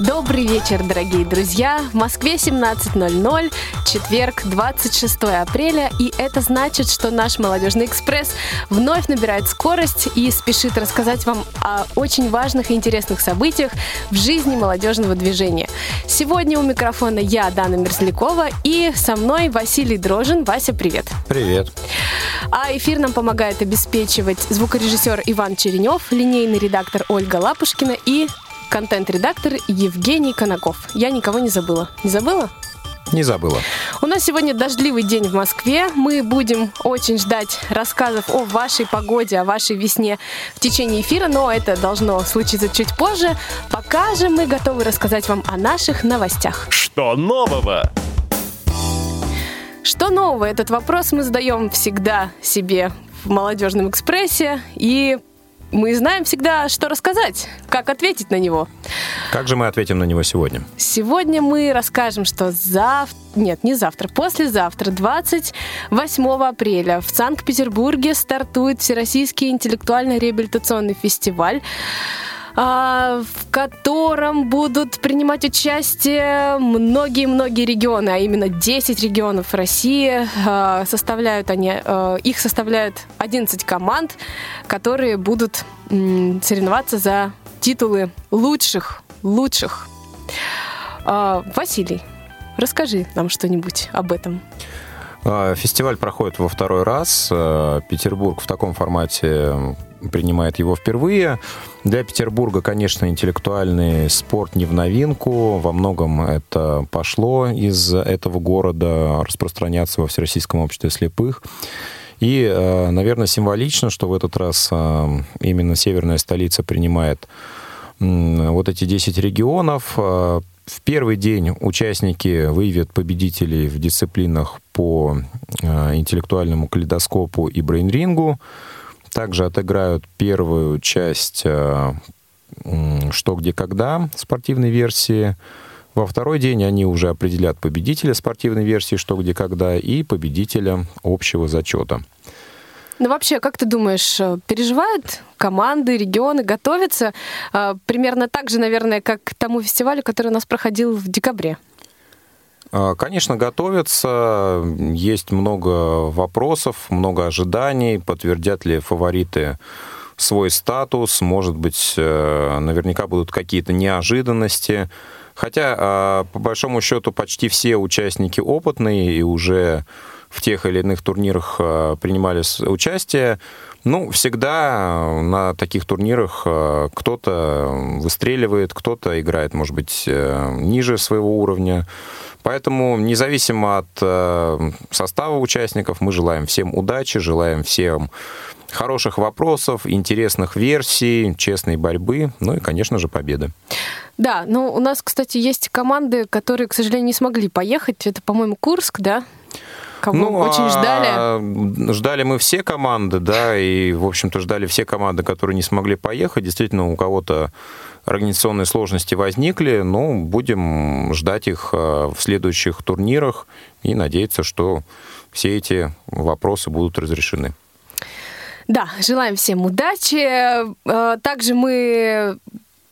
Добрый вечер, дорогие друзья. В Москве 17.00, четверг, 26 апреля. И это значит, что наш «Молодежный экспресс» вновь набирает скорость и спешит рассказать вам о очень важных и интересных событиях в жизни молодежного движения. Сегодня у микрофона я, Дана Мерзлякова, и со мной Василий Дрожин. Вася, привет. Привет. А эфир нам помогает обеспечивать звукорежиссер Иван Черенев, линейный редактор Ольга Лапушкина и контент-редактор Евгений Конаков. Я никого не забыла. Не забыла? Не забыла. У нас сегодня дождливый день в Москве. Мы будем очень ждать рассказов о вашей погоде, о вашей весне в течение эфира, но это должно случиться чуть позже. Пока же мы готовы рассказать вам о наших новостях. Что нового? Что нового? Этот вопрос мы задаем всегда себе в молодежном экспрессе. И мы знаем всегда, что рассказать, как ответить на него. Как же мы ответим на него сегодня? Сегодня мы расскажем, что завтра... Нет, не завтра, послезавтра, 28 апреля в Санкт-Петербурге стартует Всероссийский интеллектуально-реабилитационный фестиваль в котором будут принимать участие многие-многие регионы, а именно 10 регионов России. А, составляют они, а, их составляют 11 команд, которые будут соревноваться за титулы лучших, лучших. Василий, расскажи нам что-нибудь об этом. Фестиваль проходит во второй раз. Петербург в таком формате принимает его впервые. Для Петербурга, конечно, интеллектуальный спорт не в новинку. Во многом это пошло из этого города распространяться во Всероссийском обществе слепых. И, э, наверное, символично, что в этот раз э, именно северная столица принимает вот эти 10 регионов. Э, в первый день участники выявят победителей в дисциплинах по интеллектуальному калейдоскопу и брейнрингу также отыграют первую часть э, «Что, где, когда» спортивной версии. Во второй день они уже определят победителя спортивной версии «Что, где, когда» и победителя общего зачета. Ну вообще, как ты думаешь, э, переживают команды, регионы, готовятся э, примерно так же, наверное, как к тому фестивалю, который у нас проходил в декабре? А, конечно, готовятся. Есть много вопросов, много ожиданий. Подтвердят ли фавориты свой статус? Может быть, э, наверняка будут какие-то неожиданности. Хотя, а, по большому счету, почти все участники опытные и уже в тех или иных турнирах а, принимали участие. Ну, всегда на таких турнирах кто-то выстреливает, кто-то играет, может быть, э, ниже своего уровня. Поэтому, независимо от э, состава участников, мы желаем всем удачи, желаем всем хороших вопросов, интересных версий, честной борьбы, ну и, конечно же, победы. Да, ну у нас, кстати, есть команды, которые, к сожалению, не смогли поехать. Это, по-моему, Курск, да? Кого ну, очень а, ждали? Ждали мы все команды, да, и, в общем-то, ждали все команды, которые не смогли поехать. Действительно, у кого-то организационные сложности возникли, но будем ждать их э, в следующих турнирах и надеяться, что все эти вопросы будут разрешены. Да, желаем всем удачи. Э, также мы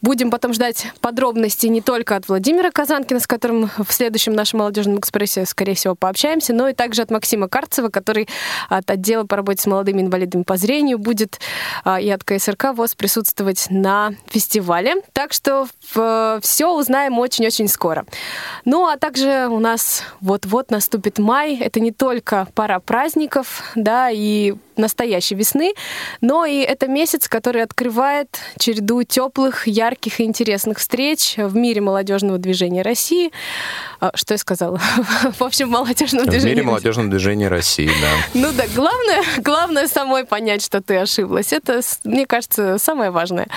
Будем потом ждать подробностей не только от Владимира Казанкина, с которым в следующем нашем молодежном экспрессе, скорее всего, пообщаемся, но и также от Максима Карцева, который от отдела по работе с молодыми инвалидами по зрению будет а, и от КСРК ВОЗ присутствовать на фестивале. Так что все узнаем очень-очень скоро. Ну, а также у нас вот-вот наступит май. Это не только пара праздников, да, и настоящей весны, но и это месяц, который открывает череду теплых, ярких и интересных встреч в мире молодежного движения России. А, что я сказала? В общем, молодежном движении. В мире молодежного движения России, да. Ну да, главное, главное самой понять, что ты ошиблась. Это, мне кажется, самое важное.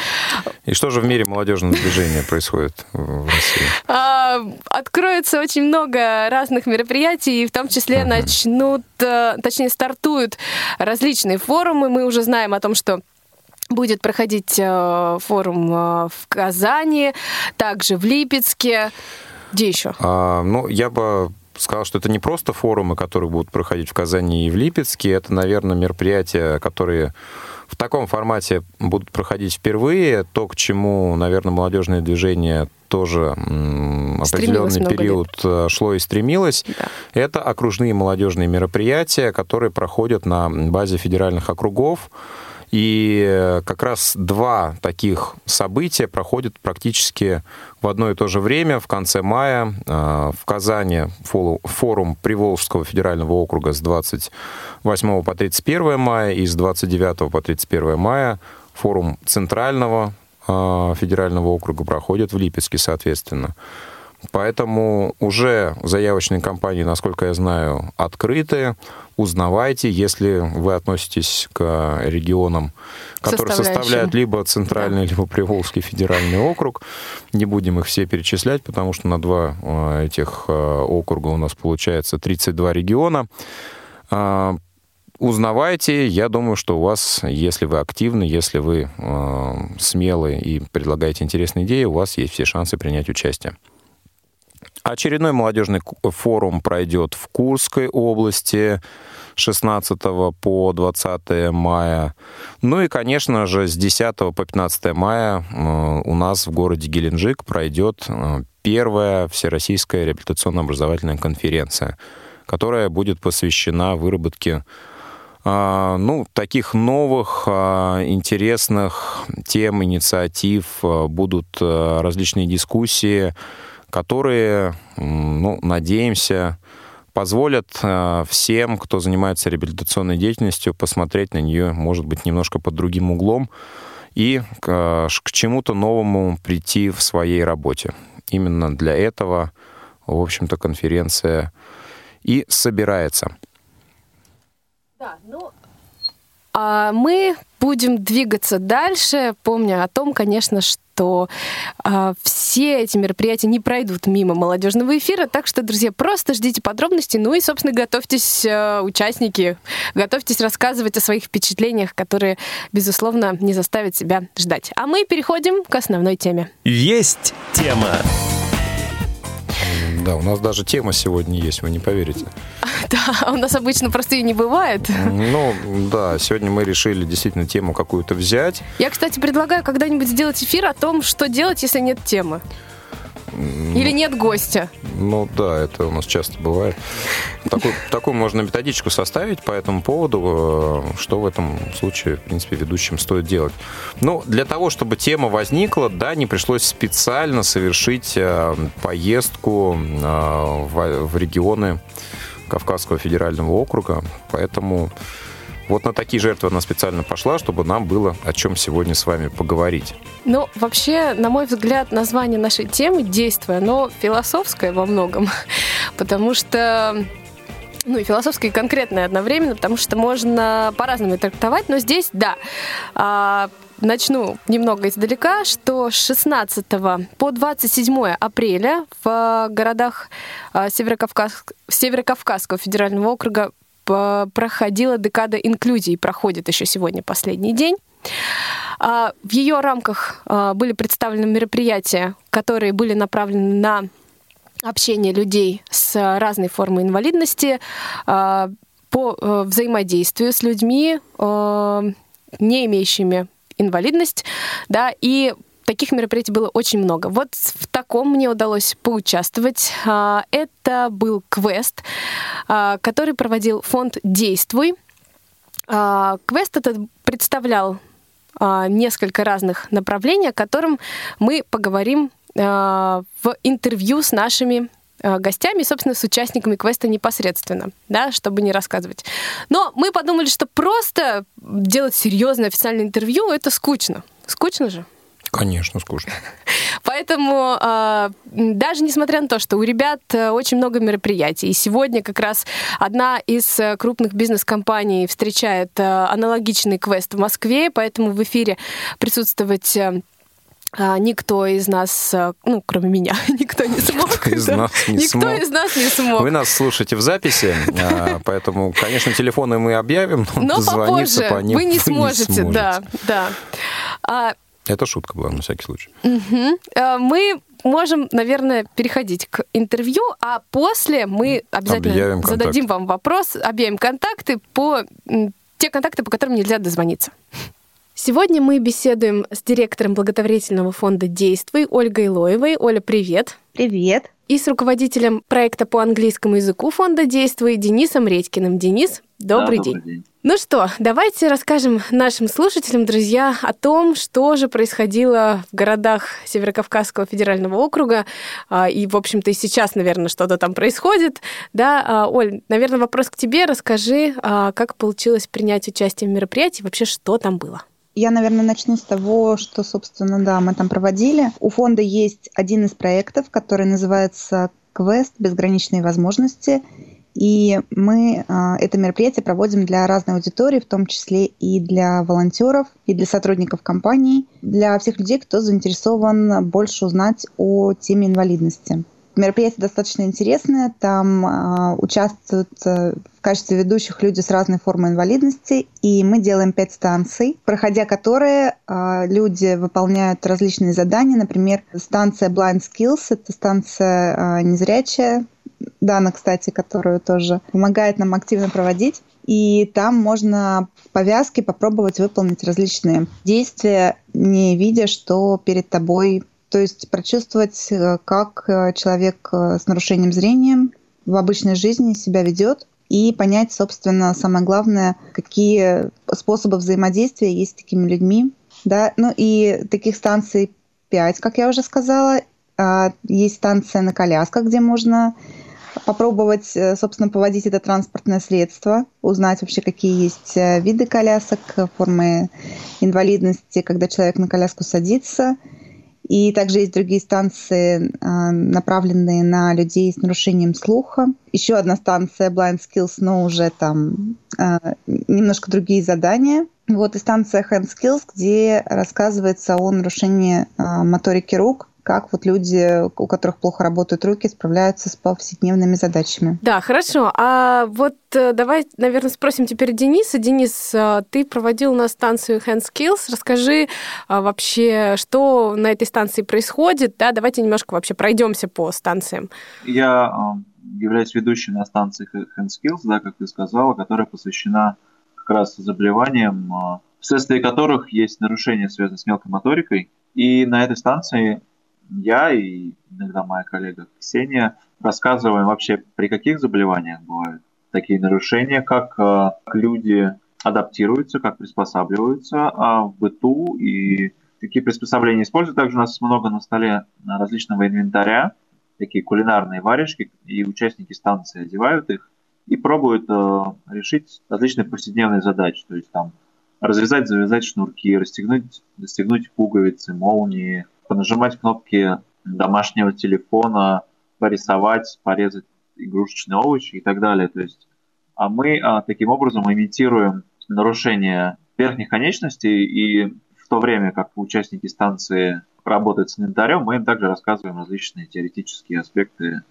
И что же в мире молодежного движения происходит в России? А, откроется очень много разных мероприятий, и в том числе начнут, точнее, стартуют различные различные форумы. Мы уже знаем о том, что будет проходить э, форум э, в Казани, также в Липецке. Где еще? А, ну, я бы сказал, что это не просто форумы, которые будут проходить в Казани и в Липецке, это, наверное, мероприятия, которые в таком формате будут проходить впервые. То, к чему, наверное, молодежное движение тоже определенный период. Э, шло и стремилось. Да. Это окружные молодежные мероприятия, которые проходят на базе федеральных округов. И э, как раз два таких события проходят практически в одно и то же время, в конце мая. Э, в Казани форум Приволжского федерального округа с 28 по 31 мая и с 29 по 31 мая форум Центрального федерального округа проходит в Липецке, соответственно. Поэтому уже заявочные кампании, насколько я знаю, открыты. Узнавайте, если вы относитесь к регионам, которые составляют либо Центральный, да. либо Приволжский федеральный округ. Не будем их все перечислять, потому что на два э, этих э, округа у нас получается 32 региона. Узнавайте. Я думаю, что у вас, если вы активны, если вы э, смелы и предлагаете интересные идеи, у вас есть все шансы принять участие. Очередной молодежный форум пройдет в Курской области 16 по 20 мая. Ну и, конечно же, с 10 по 15 мая э, у нас в городе Геленджик пройдет э, первая Всероссийская реабилитационно-образовательная конференция, которая будет посвящена выработке ну, таких новых, интересных тем, инициатив, будут различные дискуссии, которые, ну, надеемся, позволят всем, кто занимается реабилитационной деятельностью, посмотреть на нее, может быть, немножко под другим углом и к, к чему-то новому прийти в своей работе. Именно для этого, в общем-то, конференция и собирается. Да, ну, а мы будем двигаться дальше, помня о том, конечно, что э, все эти мероприятия не пройдут мимо молодежного эфира. Так что, друзья, просто ждите подробностей. Ну и, собственно, готовьтесь, э, участники, готовьтесь рассказывать о своих впечатлениях, которые, безусловно, не заставят себя ждать. А мы переходим к основной теме. Есть тема. Да, у нас даже тема сегодня есть, вы не поверите. Да, у нас обычно просто и не бывает. Ну, да, сегодня мы решили действительно тему какую-то взять. Я, кстати, предлагаю когда-нибудь сделать эфир о том, что делать, если нет темы. Или нет гостя? Ну да, это у нас часто бывает. Такую, такую можно методичку составить по этому поводу, э, что в этом случае, в принципе, ведущим стоит делать. Ну, для того, чтобы тема возникла, да, не пришлось специально совершить э, поездку э, в регионы Кавказского федерального округа, поэтому вот на такие жертвы она специально пошла, чтобы нам было о чем сегодня с вами поговорить. Ну, вообще, на мой взгляд, название нашей темы «Действие», оно философское во многом, потому что ну и философское и конкретное одновременно, потому что можно по-разному трактовать, но здесь, да, а, начну немного издалека, что с 16 по 27 апреля в городах а, Северокавказ... Северокавказского федерального округа проходила декада инклюзии, проходит еще сегодня последний день. А, в ее рамках а, были представлены мероприятия, которые были направлены на общение людей с разной формой инвалидности, а, по э, взаимодействию с людьми, не имеющими инвалидность, да, и таких мероприятий было очень много. Вот в таком мне удалось поучаствовать. А, это был квест, а, который проводил фонд «Действуй». А, квест этот представлял несколько разных направлений, о котором мы поговорим в интервью с нашими гостями, собственно, с участниками квеста непосредственно, да, чтобы не рассказывать. Но мы подумали, что просто делать серьезное официальное интервью это скучно. Скучно же? Конечно, скучно. Поэтому э, даже несмотря на то, что у ребят э, очень много мероприятий, и сегодня как раз одна из э, крупных бизнес-компаний встречает э, аналогичный квест в Москве, поэтому в эфире присутствовать э, никто из нас, ну, кроме меня, никто не смог. Никто из да. нас не никто смог. из нас не смог. Вы нас слушаете в записи, поэтому, конечно, телефоны мы объявим, но, но попозже по ним вы не сможете, не сможете. да, да. Это шутка была, на всякий случай. Угу. Мы можем, наверное, переходить к интервью, а после мы обязательно объявим зададим контакт. вам вопрос, объявим контакты по те контакты, по которым нельзя дозвониться. Сегодня мы беседуем с директором благотворительного фонда «Действуй» Ольгой Лоевой. Оля, привет! Привет! И с руководителем проекта по английскому языку фонда «Действуй» Денисом Редькиным. Денис, добрый, да, день. добрый день! Ну что, давайте расскажем нашим слушателям, друзья, о том, что же происходило в городах Северокавказского федерального округа. А, и, в общем-то, и сейчас, наверное, что-то там происходит. Да, а, Оль, наверное, вопрос к тебе. Расскажи, а, как получилось принять участие в мероприятии, вообще, что там было? Я, наверное, начну с того, что, собственно, да, мы там проводили. У фонда есть один из проектов, который называется «Квест. Безграничные возможности». И мы а, это мероприятие проводим для разной аудитории, в том числе и для волонтеров, и для сотрудников компаний, для всех людей, кто заинтересован больше узнать о теме инвалидности. Мероприятие достаточно интересное. Там э, участвуют э, в качестве ведущих люди с разной формой инвалидности. И мы делаем пять станций, проходя которые э, люди выполняют различные задания. Например, станция Blind Skills – это станция э, незрячая, Дана, кстати, которую тоже помогает нам активно проводить. И там можно в повязке попробовать выполнить различные действия, не видя, что перед тобой то есть прочувствовать, э, как э, человек э, с нарушением зрения в обычной жизни себя ведет, и понять, собственно, самое главное, какие способы взаимодействия есть с такими людьми. Да? Ну и таких станций пять, как я уже сказала. А, есть станция на колясках, где можно попробовать, собственно, поводить это транспортное средство, узнать вообще, какие есть виды колясок, формы инвалидности, когда человек на коляску садится – и также есть другие станции, а, направленные на людей с нарушением слуха. Еще одна станция Blind Skills, но уже там а, немножко другие задания. Вот и станция Hand Skills, где рассказывается о нарушении а, моторики рук как вот люди, у которых плохо работают руки, справляются с повседневными задачами. Да, хорошо. А вот э, давай, наверное, спросим теперь Дениса. Денис, э, ты проводил на станцию Hand Skills. Расскажи а, вообще, что на этой станции происходит. Да, давайте немножко вообще пройдемся по станциям. Я являюсь ведущим на станции Hand Skills, да, как ты сказала, которая посвящена как раз заболеваниям, вследствие которых есть нарушения, связанные с мелкой моторикой. И на этой станции я и иногда моя коллега Ксения рассказываем вообще, при каких заболеваниях бывают такие нарушения, как э, люди адаптируются, как приспосабливаются а в быту и какие приспособления используют. Также у нас много на столе различного инвентаря, такие кулинарные варежки, и участники станции одевают их и пробуют э, решить различные повседневные задачи. То есть там развязать, завязать шнурки, расстегнуть, расстегнуть пуговицы, молнии, понажимать кнопки домашнего телефона, порисовать, порезать игрушечные овощи и так далее. То есть, а мы а, таким образом имитируем нарушение верхних конечностей, и в то время как участники станции работают с инвентарем, мы им также рассказываем различные теоретические аспекты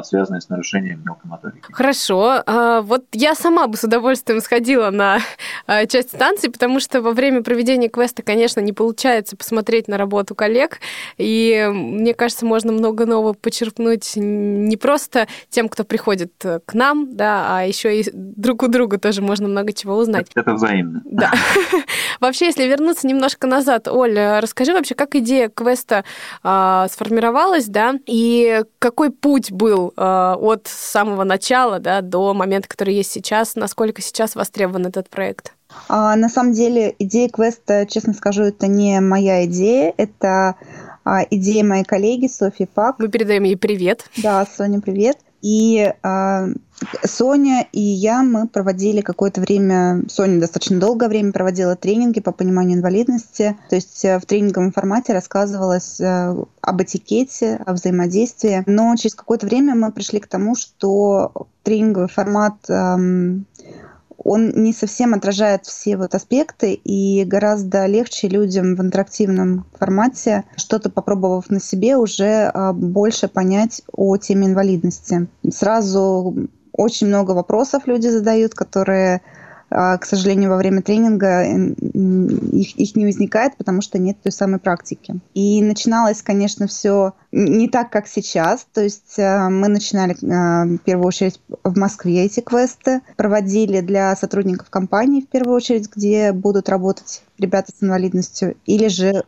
связанные с нарушением мелкой моторики. Хорошо. А, вот я сама бы с удовольствием сходила на а, часть станции, потому что во время проведения квеста, конечно, не получается посмотреть на работу коллег, и мне кажется, можно много нового почерпнуть не просто тем, кто приходит к нам, да, а еще и друг у друга тоже можно много чего узнать. Это взаимно. Да. Вообще, если вернуться немножко назад, Оля, расскажи вообще, как идея квеста сформировалась, да, и какой путь был был э, от самого начала да, до момента, который есть сейчас. Насколько сейчас востребован этот проект? А, на самом деле идея квеста, честно скажу, это не моя идея, это а, идея моей коллеги Софьи Пак. Мы передаем ей привет. Да, Соня, привет. И э, Соня и я, мы проводили какое-то время, Соня достаточно долгое время проводила тренинги по пониманию инвалидности. То есть э, в тренинговом формате рассказывалось э, об этикете, о взаимодействии. Но через какое-то время мы пришли к тому, что тренинговый формат э, он не совсем отражает все вот аспекты, и гораздо легче людям в интерактивном формате, что-то попробовав на себе, уже а, больше понять о теме инвалидности. Сразу очень много вопросов люди задают, которые к сожалению, во время тренинга их, их не возникает, потому что нет той самой практики. И начиналось, конечно, все не так, как сейчас. То есть а, мы начинали а, в первую очередь в Москве эти квесты, проводили для сотрудников компании в первую очередь, где будут работать ребята с инвалидностью, или же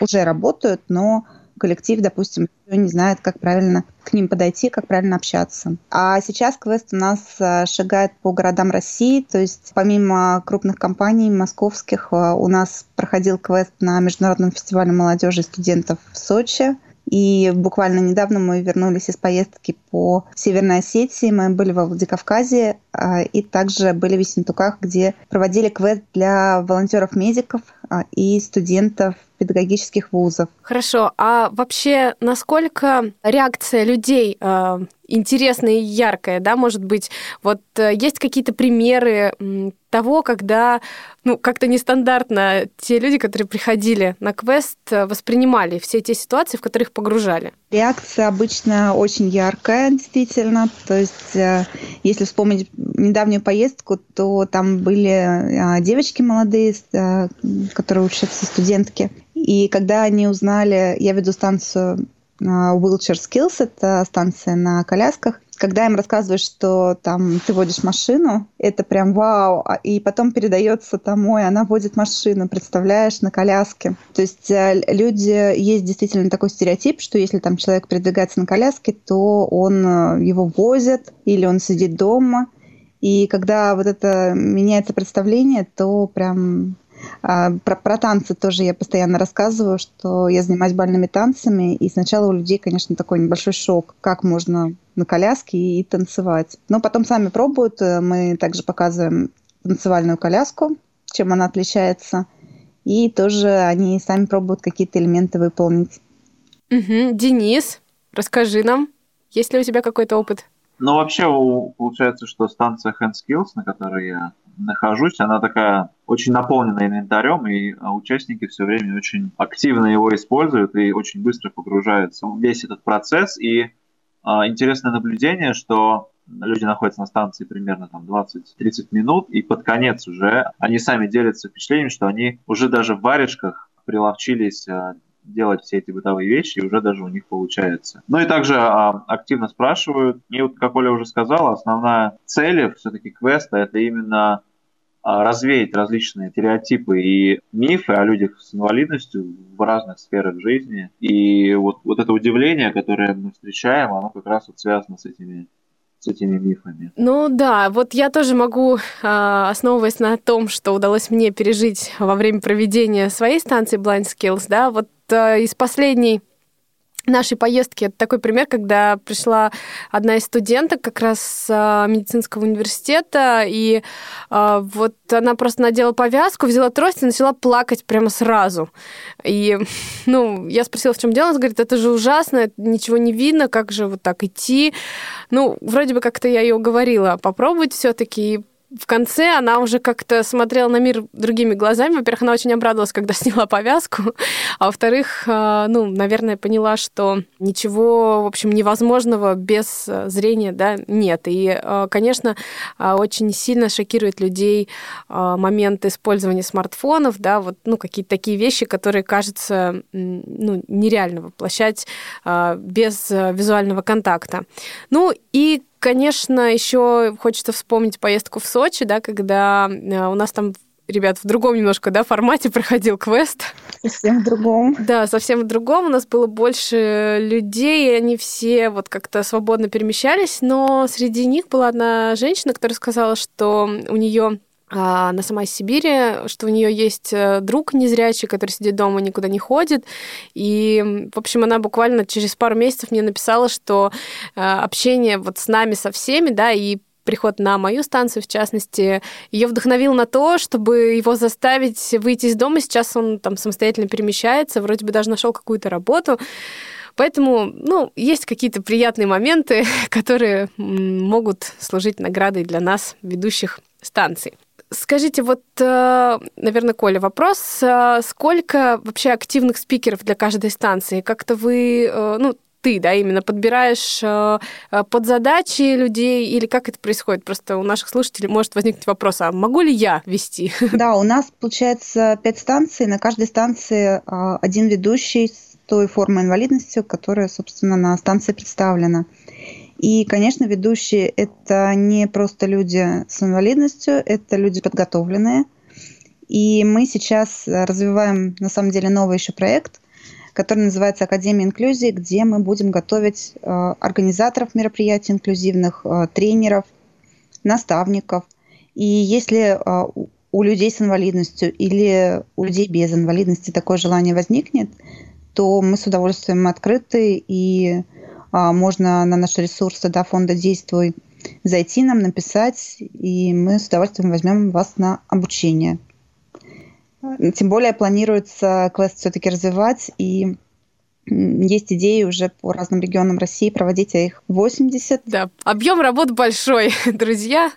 уже работают, но коллектив, допустим, не знает, как правильно к ним подойти, как правильно общаться. А сейчас квест у нас э, шагает по городам России, то есть помимо крупных компаний московских, э, у нас проходил квест на Международном фестивале молодежи и студентов в Сочи. И буквально недавно мы вернулись из поездки по Северной Осетии, мы были во Владикавказе э, и также были в Ессентуках, где проводили квест для волонтеров-медиков и студентов педагогических вузов. Хорошо. А вообще, насколько реакция людей э, интересная и яркая, да, может быть? Вот э, есть какие-то примеры э, того, когда, ну, как-то нестандартно те люди, которые приходили на квест, э, воспринимали все те ситуации, в которых погружали? Реакция обычно очень яркая, действительно. То есть, э, если вспомнить недавнюю поездку, то там были э, девочки молодые, которые учатся, студентки, и когда они узнали, я веду станцию а, Wheelchair Skills, это станция на колясках, когда им рассказываешь, что там ты водишь машину, это прям вау, а, и потом передается там, ой, она водит машину, представляешь, на коляске. То есть э, люди, есть действительно такой стереотип, что если там человек передвигается на коляске, то он э, его возит или он сидит дома. И когда вот это меняется представление, то прям про, про танцы тоже я постоянно рассказываю, что я занимаюсь бальными танцами, и сначала у людей, конечно, такой небольшой шок, как можно на коляске и танцевать. Но потом сами пробуют, э, мы также показываем танцевальную коляску, чем она отличается, и тоже они сами пробуют какие-то элементы выполнить. Угу. Денис, расскажи нам, есть ли у тебя какой-то опыт? Ну, вообще, получается, что станция HandSkills, на которой я нахожусь, она такая очень наполнена инвентарем, и а, участники все время очень активно его используют и очень быстро погружаются в весь этот процесс. И а, интересное наблюдение, что люди находятся на станции примерно там 20-30 минут, и под конец уже они сами делятся впечатлением, что они уже даже в варежках приловчились а, делать все эти бытовые вещи, и уже даже у них получается. Ну и также а, активно спрашивают. И вот, как Оля уже сказала, основная цель все-таки квеста это именно развеять различные стереотипы и мифы о людях с инвалидностью в разных сферах жизни. И вот, вот это удивление, которое мы встречаем, оно как раз вот связано с этими с этими мифами. Ну да, вот я тоже могу, а, основываясь на том, что удалось мне пережить во время проведения своей станции Blind Skills, да, вот а, из последней нашей поездки. Это такой пример, когда пришла одна из студенток как раз с а, медицинского университета, и а, вот она просто надела повязку, взяла трость и начала плакать прямо сразу. И, ну, я спросила, в чем дело, она говорит, это же ужасно, ничего не видно, как же вот так идти. Ну, вроде бы как-то я ее уговорила попробовать все-таки, в конце она уже как-то смотрела на мир другими глазами. Во-первых, она очень обрадовалась, когда сняла повязку, а во-вторых, э, ну, наверное, поняла, что ничего, в общем, невозможного без э, зрения, да, нет. И, э, конечно, очень сильно шокирует людей момент использования смартфонов, да, вот, ну, какие-то такие вещи, которые кажется, ну, нереально воплощать без визуального контакта. Ну, и конечно, еще хочется вспомнить поездку в Сочи, да, когда э, у нас там ребят, в другом немножко, да, формате проходил квест. Совсем в другом. Да, совсем в другом. У нас было больше людей, и они все вот как-то свободно перемещались, но среди них была одна женщина, которая сказала, что у нее она сама из Сибири, что у нее есть э, друг незрячий, который сидит дома, никуда не ходит. И, в общем, она буквально через пару месяцев мне написала, что э, общение вот с нами, со всеми, да, и приход на мою станцию, в частности, ее вдохновил на то, чтобы его заставить выйти из дома. Сейчас он там самостоятельно перемещается, вроде бы даже нашел какую-то работу. Поэтому, ну, есть какие-то приятные моменты, которые могут служить наградой для нас, ведущих станций. Скажите, вот, э, наверное, Коля, вопрос. Э, сколько вообще активных спикеров для каждой станции? Как-то вы, э, ну, ты, да, именно подбираешь под задачи людей или как это происходит? Просто у наших слушателей может возникнуть вопрос, а могу ли я вести? Да, у нас получается пять станций, на каждой станции а, один ведущий с той формой инвалидности, которая, собственно, на станции представлена. И, конечно, ведущие – это не просто люди с инвалидностью, это люди подготовленные. И мы сейчас развиваем, на самом деле, новый еще проект, который называется Академия инклюзии, где мы будем готовить э, организаторов мероприятий инклюзивных, э, тренеров, наставников. И если э, у людей с инвалидностью или у людей без инвалидности такое желание возникнет, то мы с удовольствием открыты и можно на наши ресурсы да, фонда «Действуй» зайти нам, написать, и мы с удовольствием возьмем вас на обучение. Тем более планируется квест все-таки развивать, и есть идеи уже по разным регионам России проводить, а их 80. Да, объем работ большой, друзья,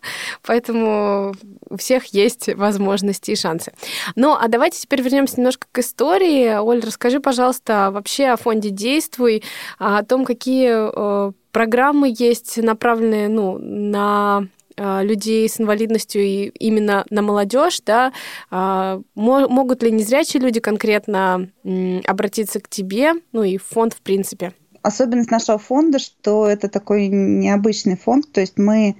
поэтому у всех есть возможности и шансы. Ну, а давайте теперь вернемся немножко к истории. Оль, расскажи, пожалуйста, вообще о фонде «Действуй», о том, какие э, программы есть, направленные ну, на людей с инвалидностью и именно на молодежь, да, а, могут ли незрячие люди конкретно обратиться к тебе, ну и фонд в принципе? Особенность нашего фонда, что это такой необычный фонд, то есть мы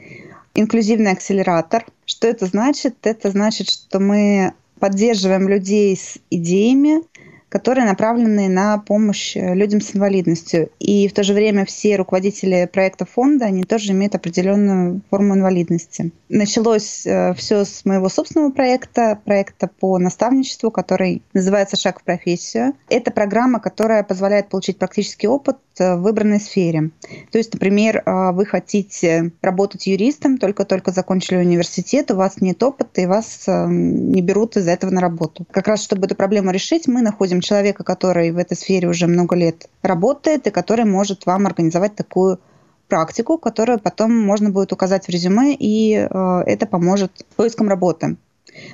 инклюзивный акселератор. Что это значит? Это значит, что мы поддерживаем людей с идеями, которые направлены на помощь э, людям с инвалидностью. И в то же время все руководители проекта фонда, они тоже имеют определенную форму инвалидности. Началось э, все с моего собственного проекта, проекта по наставничеству, который называется «Шаг в профессию». Это программа, которая позволяет получить практический опыт э, в выбранной сфере. То есть, например, вы хотите работать юристом, только-только закончили университет, у вас нет опыта, и вас не берут из-за этого на работу. Как раз, чтобы эту проблему решить, мы находим находим человека, который в этой сфере уже много лет работает и который может вам организовать такую практику, которую потом можно будет указать в резюме, и э, это поможет поиском работы.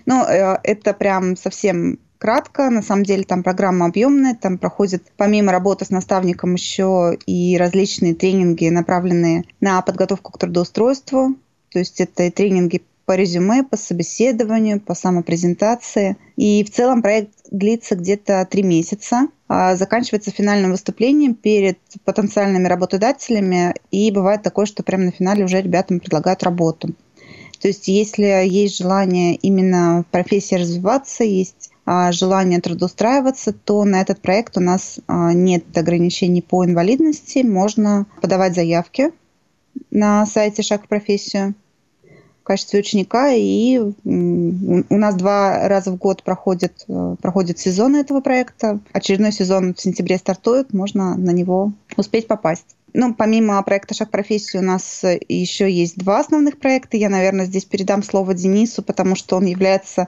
Но э, это прям совсем кратко. На самом деле там программа объемная, там проходит помимо работы с наставником еще и различные тренинги, направленные на подготовку к трудоустройству. То есть это и тренинги по резюме, по собеседованию, по самопрезентации. И в целом проект длится где-то три месяца, а заканчивается финальным выступлением перед потенциальными работодателями, и бывает такое, что прямо на финале уже ребятам предлагают работу. То есть если есть желание именно в профессии развиваться, есть а, желание трудоустраиваться, то на этот проект у нас а, нет ограничений по инвалидности, можно подавать заявки на сайте «Шаг в профессию», качестве ученика, и у нас два раза в год проходит, э, проходит сезон этого проекта. Очередной сезон в сентябре стартует, можно на него успеть попасть. Ну, помимо проекта «Шаг в профессию» у нас еще есть два основных проекта. Я, наверное, здесь передам слово Денису, потому что он является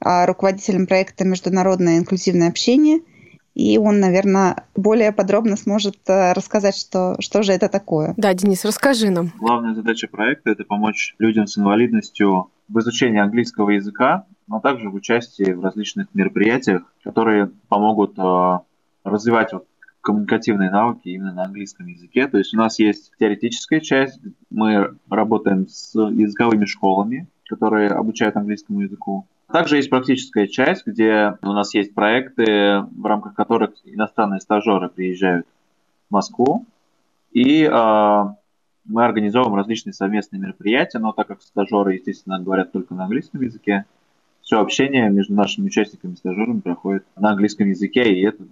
а, руководителем проекта «Международное инклюзивное общение», и он, наверное, более подробно сможет э, рассказать, что, что же это такое. Да, Денис, расскажи нам. Главная задача проекта – это помочь людям с инвалидностью в изучении английского языка, но также в участии в различных мероприятиях, которые помогут э, развивать вот коммуникативные навыки именно на английском языке. То есть у нас есть теоретическая часть, мы работаем с языковыми школами, которые обучают английскому языку. Также есть практическая часть, где у нас есть проекты, в рамках которых иностранные стажеры приезжают в Москву, и э, мы организовываем различные совместные мероприятия, но так как стажеры, естественно, говорят только на английском языке, все общение между нашими участниками и стажерами проходит на английском языке, и это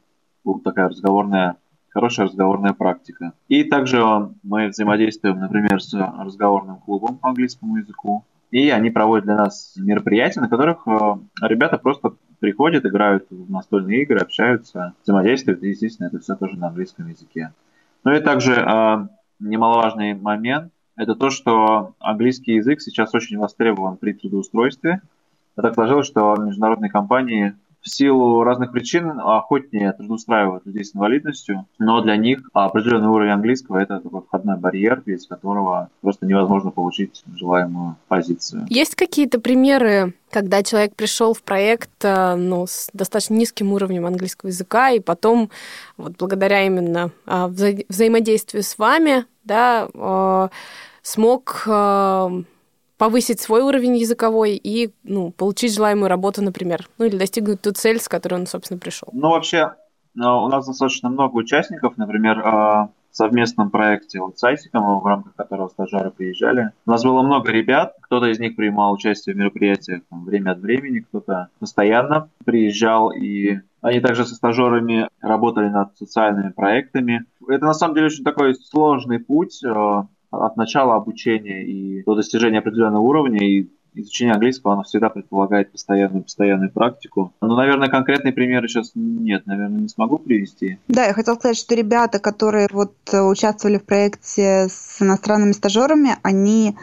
такая разговорная, хорошая разговорная практика. И также мы взаимодействуем, например, с разговорным клубом по английскому языку, и они проводят для нас мероприятия, на которых э, ребята просто приходят, играют в настольные игры, общаются, взаимодействуют, и, естественно, это все тоже на английском языке. Ну и также э, немаловажный момент – это то, что английский язык сейчас очень востребован при трудоустройстве. Так сложилось, что международные компании в силу разных причин охотнее трудоустраивают людей с инвалидностью, но для них определенный уровень английского – это такой входной барьер, без которого просто невозможно получить желаемую позицию. Есть какие-то примеры, когда человек пришел в проект э, ну, с достаточно низким уровнем английского языка, и потом, вот благодаря именно а, вза- взаимодействию с вами, да, э, смог э, повысить свой уровень языковой и ну, получить желаемую работу, например, ну или достигнуть ту цель, с которой он, собственно, пришел? Ну, вообще, у нас достаточно много участников, например, в совместном проекте вот с Айсиком, в рамках которого стажеры приезжали. У нас было много ребят, кто-то из них принимал участие в мероприятиях там, время от времени, кто-то постоянно приезжал, и они также со стажерами работали над социальными проектами. Это на самом деле очень такой сложный путь, от начала обучения и до достижения определенного уровня, и изучение английского, оно всегда предполагает постоянную, постоянную практику. Но, наверное, конкретные примеры сейчас нет, наверное, не смогу привести. Да, я хотела сказать, что ребята, которые вот э, участвовали в проекте с иностранными стажерами, они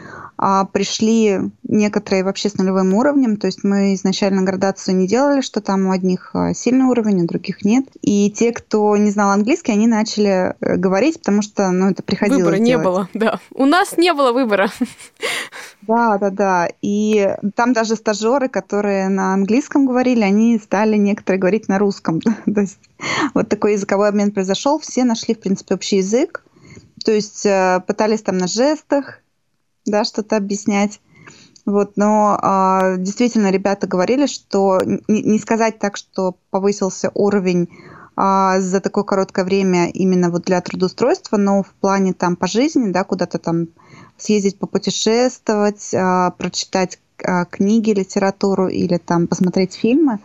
а, пришли некоторые вообще с нулевым уровнем, то есть мы изначально градацию не делали, что там у одних а, сильный уровень, у других нет. И те, кто не знал английский, они начали э, говорить, потому что ну, это приходилось Выбора делать. не было, да. У нас не было выбора. Да, да, да. И там даже стажеры, которые на английском говорили, они стали некоторые говорить на русском. То есть вот такой языковой обмен произошел. Все нашли, в принципе, общий язык. То есть э, пытались там на жестах, да, что-то объяснять. Вот, но а, действительно ребята говорили, что не, не сказать так, что повысился уровень а, за такое короткое время именно вот для трудоустройства, но в плане там по жизни, да, куда-то там съездить попутешествовать, а, прочитать а, книги, литературу или там посмотреть фильмы.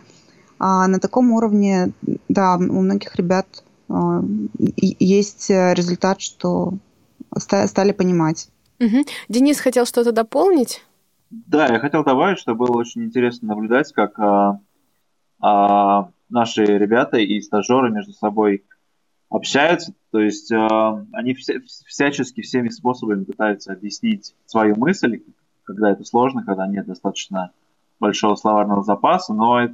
А на таком уровне, да, у многих ребят есть результат, что стали понимать. Угу. Денис хотел что-то дополнить? Да, я хотел добавить, что было очень интересно наблюдать, как а, а, наши ребята и стажеры между собой общаются, то есть э, они вся, всячески всеми способами пытаются объяснить свою мысль, когда это сложно, когда нет достаточно большого словарного запаса, но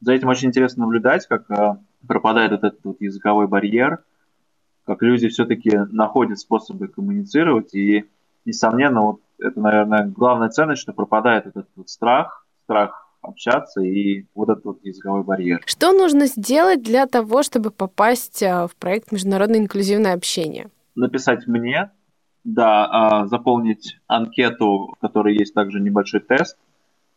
за этим очень интересно наблюдать, как э, пропадает вот этот вот языковой барьер, как люди все-таки находят способы коммуницировать, и, несомненно, вот это, наверное, главная ценность, что пропадает этот вот страх, страх общаться и вот этот вот языковой барьер. Что нужно сделать для того, чтобы попасть а, в проект «Международное инклюзивное общение»? Написать мне, да, а, заполнить анкету, в которой есть также небольшой тест,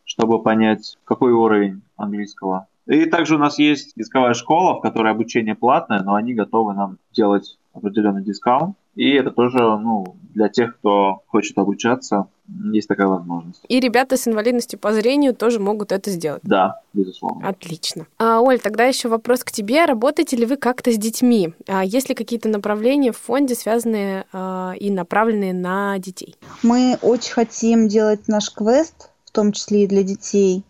чтобы понять, какой уровень английского. И также у нас есть языковая школа, в которой обучение платное, но они готовы нам делать определенный дискаунт. И это тоже ну, для тех, кто хочет обучаться, есть такая возможность. И ребята с инвалидностью по зрению тоже могут это сделать. Да, безусловно. Отлично. А, Оль, тогда еще вопрос к тебе. Работаете ли вы как-то с детьми? А есть ли какие-то направления в фонде, связанные а, и направленные на детей? Мы очень хотим делать наш квест, в том числе и для детей.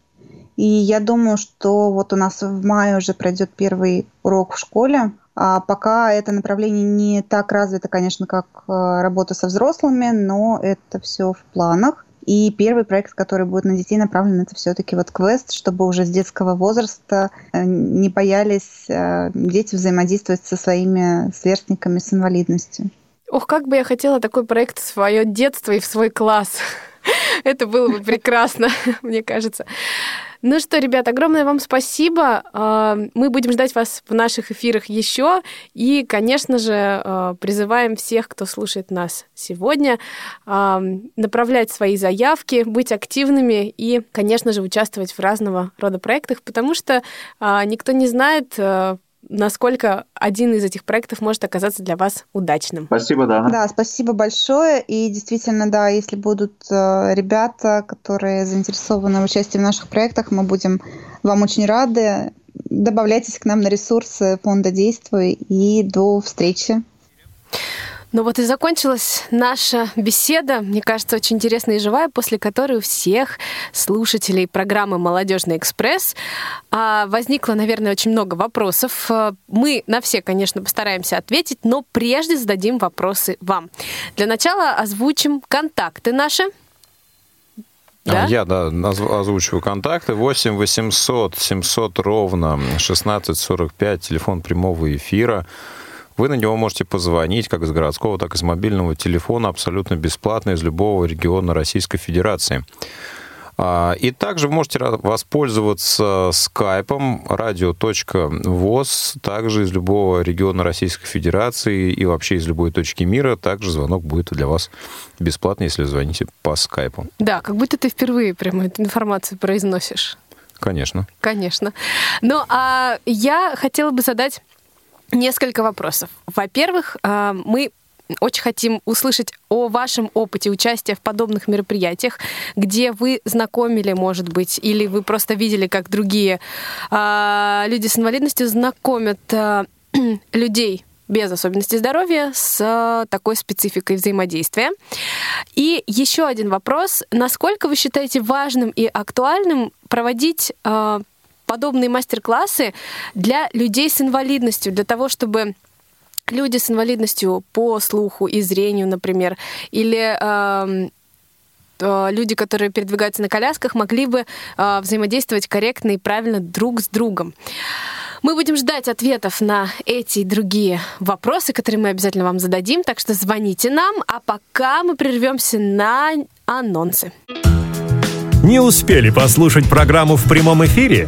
И я думаю, что вот у нас в мае уже пройдет первый урок в школе, пока это направление не так развито, конечно, как э, работа со взрослыми, но это все в планах. И первый проект, который будет на детей направлен, это все-таки вот квест, чтобы уже с детского возраста э, не боялись э, дети взаимодействовать со своими сверстниками с инвалидностью. Ох, как бы я хотела такой проект в свое детство и в свой класс. Это было бы прекрасно, мне кажется. Ну что, ребят, огромное вам спасибо. А, мы будем ждать вас в наших эфирах еще. И, конечно же, а, призываем всех, кто слушает нас сегодня, а, направлять свои заявки, быть активными и, конечно же, участвовать в разного рода проектах, потому что никто не знает, насколько один из этих проектов может оказаться для вас удачным. Спасибо, Дана. Да, спасибо большое. И действительно, да, если будут э, ребята, которые заинтересованы в участии в наших проектах, мы будем вам очень рады. Добавляйтесь к нам на ресурсы фонда «Действуй» и до встречи. Ну вот и закончилась наша беседа, мне кажется, очень интересная и живая, после которой у всех слушателей программы «Молодежный экспресс» а, возникло, наверное, очень много вопросов. А, мы на все, конечно, постараемся ответить, но прежде зададим вопросы вам. Для начала озвучим контакты наши. Да? Я, да, озвучиваю контакты. 8 800 700 ровно 1645, телефон прямого эфира. Вы на него можете позвонить как из городского, так и с мобильного телефона абсолютно бесплатно из любого региона Российской Федерации. А, и также вы можете воспользоваться скайпом radio.voz, также из любого региона Российской Федерации и вообще из любой точки мира. Также звонок будет для вас бесплатный, если звоните по скайпу. Да, как будто ты впервые прямо эту информацию произносишь. Конечно. Конечно. Ну, а я хотела бы задать несколько вопросов. Во-первых, а, мы очень хотим услышать о вашем опыте участия в подобных мероприятиях, где вы знакомили, может быть, или вы просто видели, как другие э, люди с инвалидностью знакомят э, людей без особенностей здоровья с такой спецификой взаимодействия. И еще один вопрос. Насколько вы считаете важным и актуальным проводить подобные мастер-классы для людей с инвалидностью, для того, чтобы люди с инвалидностью по слуху и зрению, например, или э, люди, которые передвигаются на колясках, могли бы э, взаимодействовать корректно и правильно друг с другом. Мы будем ждать ответов на эти и другие вопросы, которые мы обязательно вам зададим, так что звоните нам, а пока мы прервемся на анонсы. Не успели послушать программу в прямом эфире?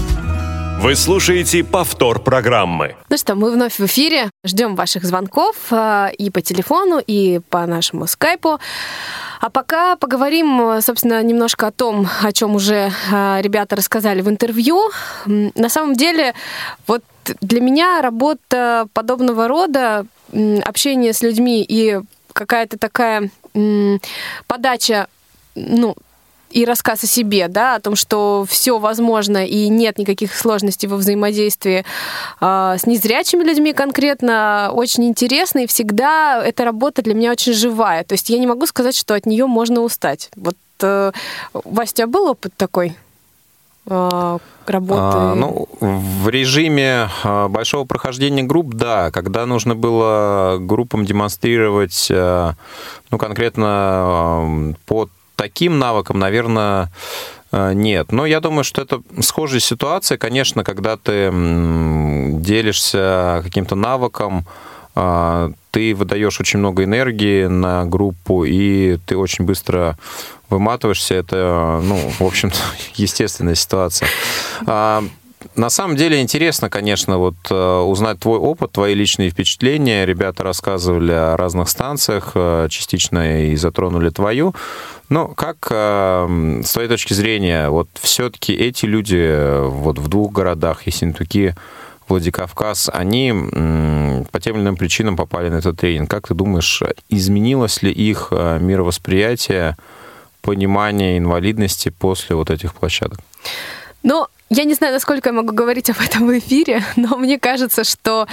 Вы слушаете повтор программы. Ну что, мы вновь в эфире. Ждем ваших звонков э, и по телефону, и по нашему скайпу. А пока поговорим, собственно, немножко о том, о чем уже э, ребята рассказали в интервью. На самом деле, вот для меня работа подобного рода, общение с людьми и какая-то такая подача ну, и рассказ о себе, да, о том, что все возможно и нет никаких сложностей во взаимодействии э, с незрячими людьми конкретно, очень интересно, и всегда эта работа для меня очень живая. То есть я не могу сказать, что от нее можно устать. Вот, э, Вася, у тебя был опыт такой? Э, работы? А, ну, в режиме а, большого прохождения групп, да, когда нужно было группам демонстрировать, э, ну, конкретно под таким навыкам, наверное, э, нет. Но я думаю, что это схожая ситуация, конечно, когда ты делишься каким-то навыком, э, ты выдаешь очень много энергии на группу, и ты очень быстро выматываешься. Это, ну, в общем-то, естественная ситуация. На самом деле интересно, конечно, вот э, узнать твой опыт, твои личные впечатления. Ребята рассказывали о разных станциях, э, частично и затронули твою. Но как э, с твоей точки зрения, вот все-таки эти люди вот в двух городах, Ессентуки, Владикавказ, они по тем или иным причинам попали на этот тренинг. Как ты думаешь, изменилось ли их мировосприятие, понимание инвалидности после вот этих площадок? Ну, я не знаю, насколько я могу говорить об этом в эфире, но мне кажется, что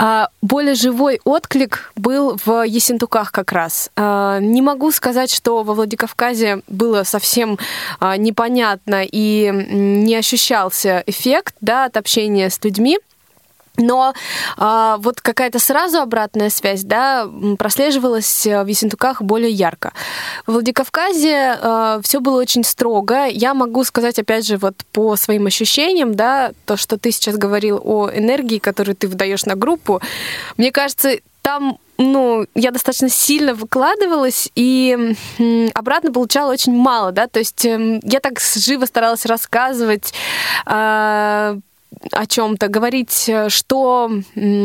э, более живой отклик был в Ессентуках как раз. Э, не могу сказать, что во Владикавказе было совсем э, непонятно и не ощущался эффект да, от общения с людьми. Но а, вот какая-то сразу обратная связь, да, прослеживалась в Ессентуках более ярко. В Владикавказе а, все было очень строго. Я могу сказать, опять же, вот по своим ощущениям, да, то, что ты сейчас говорил о энергии, которую ты выдаешь на группу, мне кажется, там ну, я достаточно сильно выкладывалась и обратно получала очень мало, да, то есть эм, я так живо старалась рассказывать, а, о чем-то, говорить, э, что,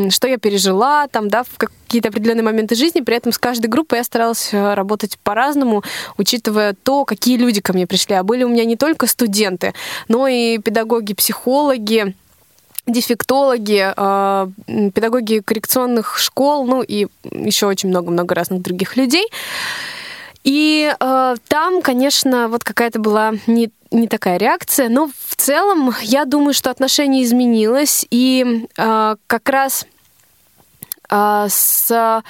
что я пережила, там, да, в какие-то определенные моменты жизни. При этом с каждой группой я старалась э, работать по-разному, учитывая то, какие люди ко мне пришли. А были у меня не только студенты, но и педагоги, психологи, дефектологи, э, педагоги коррекционных школ, ну и еще очень много-много разных других людей. И э, там, конечно, вот какая-то была не, не такая реакция, но в целом я думаю, что отношение изменилось, и э, как раз э, с...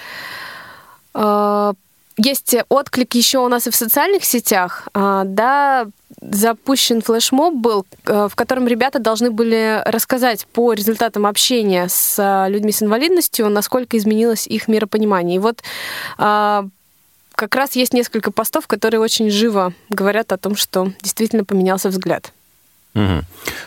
Э, есть отклик еще у нас и в социальных сетях, э, да, запущен флешмоб был, э, в котором ребята должны были рассказать по результатам общения с э, людьми с инвалидностью, насколько изменилось их миропонимание. И вот э, как раз есть несколько постов, которые очень живо говорят о том, что действительно поменялся взгляд. Угу.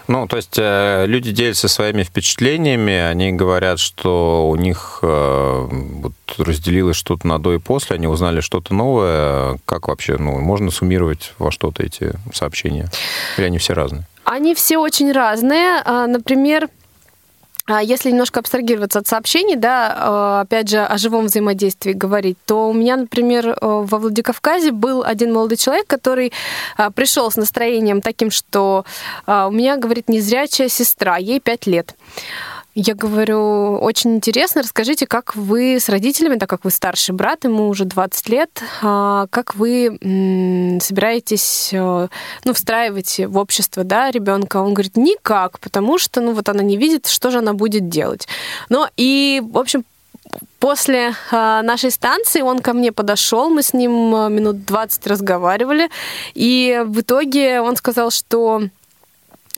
Ну, то есть э, люди делятся своими впечатлениями, они говорят, что у них э, вот, разделилось что-то на до и после, они узнали что-то новое. Как вообще, ну, можно суммировать во что-то эти сообщения? Или они все разные? Они все очень разные. А, например, если немножко абстрагироваться от сообщений, да, э, опять же, о живом взаимодействии говорить, то у меня, например, э, во Владикавказе был один молодой человек, который э, пришел с настроением таким, что у меня, говорит, незрячая сестра, ей пять лет. Я говорю, очень интересно, расскажите, как вы с родителями, так как вы старший брат, ему уже 20 лет, а, как вы собираетесь, э, ну, встраивать в общество, да, ребенка? Он говорит, никак, потому что, ну, вот она не видит, что же она будет делать. Ну, и, в общем, После э, нашей станции он ко мне подошел, мы с ним э, минут 20 разговаривали, и в итоге он сказал, что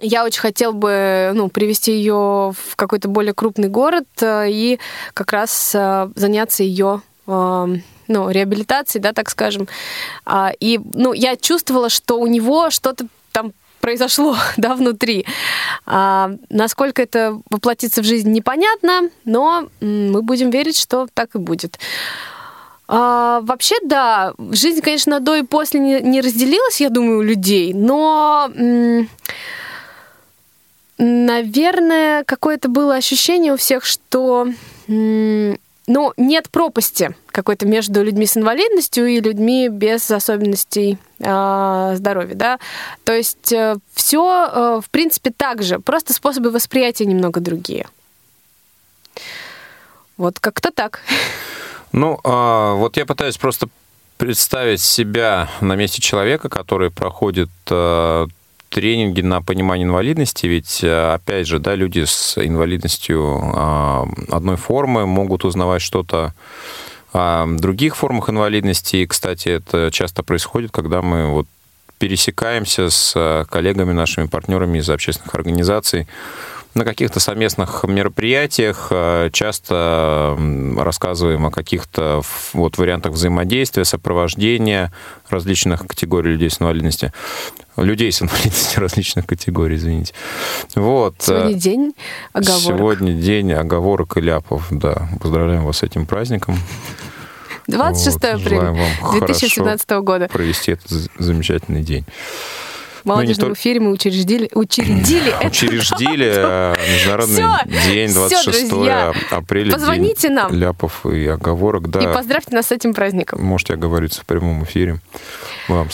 я очень хотел бы ну, привести ее в какой-то более крупный город э, и как раз э, заняться ее э, ну, реабилитацией, да, так скажем. А, и ну, я чувствовала, что у него что-то там произошло да, внутри. А, насколько это воплотится в жизнь, непонятно, но мы будем верить, что так и будет. А, вообще, да, жизнь, конечно, до и после не, не разделилась, я думаю, у людей, но Наверное, какое-то было ощущение у всех, что ну, нет пропасти какой-то между людьми с инвалидностью и людьми без особенностей э, здоровья, да. То есть э, все, э, в принципе, так же, просто способы восприятия немного другие. Вот как-то так. Ну, э, вот я пытаюсь просто представить себя на месте человека, который проходит э, тренинги на понимание инвалидности, ведь, э, опять же, да, люди с инвалидностью а, одной формы могут узнавать что-то о других формах инвалидности. И, кстати, это часто происходит, когда мы вот пересекаемся с э, коллегами, нашими партнерами из общественных организаций, на каких-то совместных мероприятиях э, часто рассказываем о каких-то вот вариантах взаимодействия, сопровождения различных категорий людей с инвалидностью. Людей с инвалидностью различных категорий, извините. Вот. Сегодня день оговорок. Сегодня день оговорок и ляпов, да. Поздравляем вас с этим праздником. 26 вот, апреля 2017 года. провести этот замечательный день. Молодежном ну, эфире мы учредили, учредили Учредили э, Международный день 26 апреля. Позвоните нам. Ляпов и оговорок, да. И поздравьте нас с этим праздником. Можете оговориться в прямом эфире. Мы вам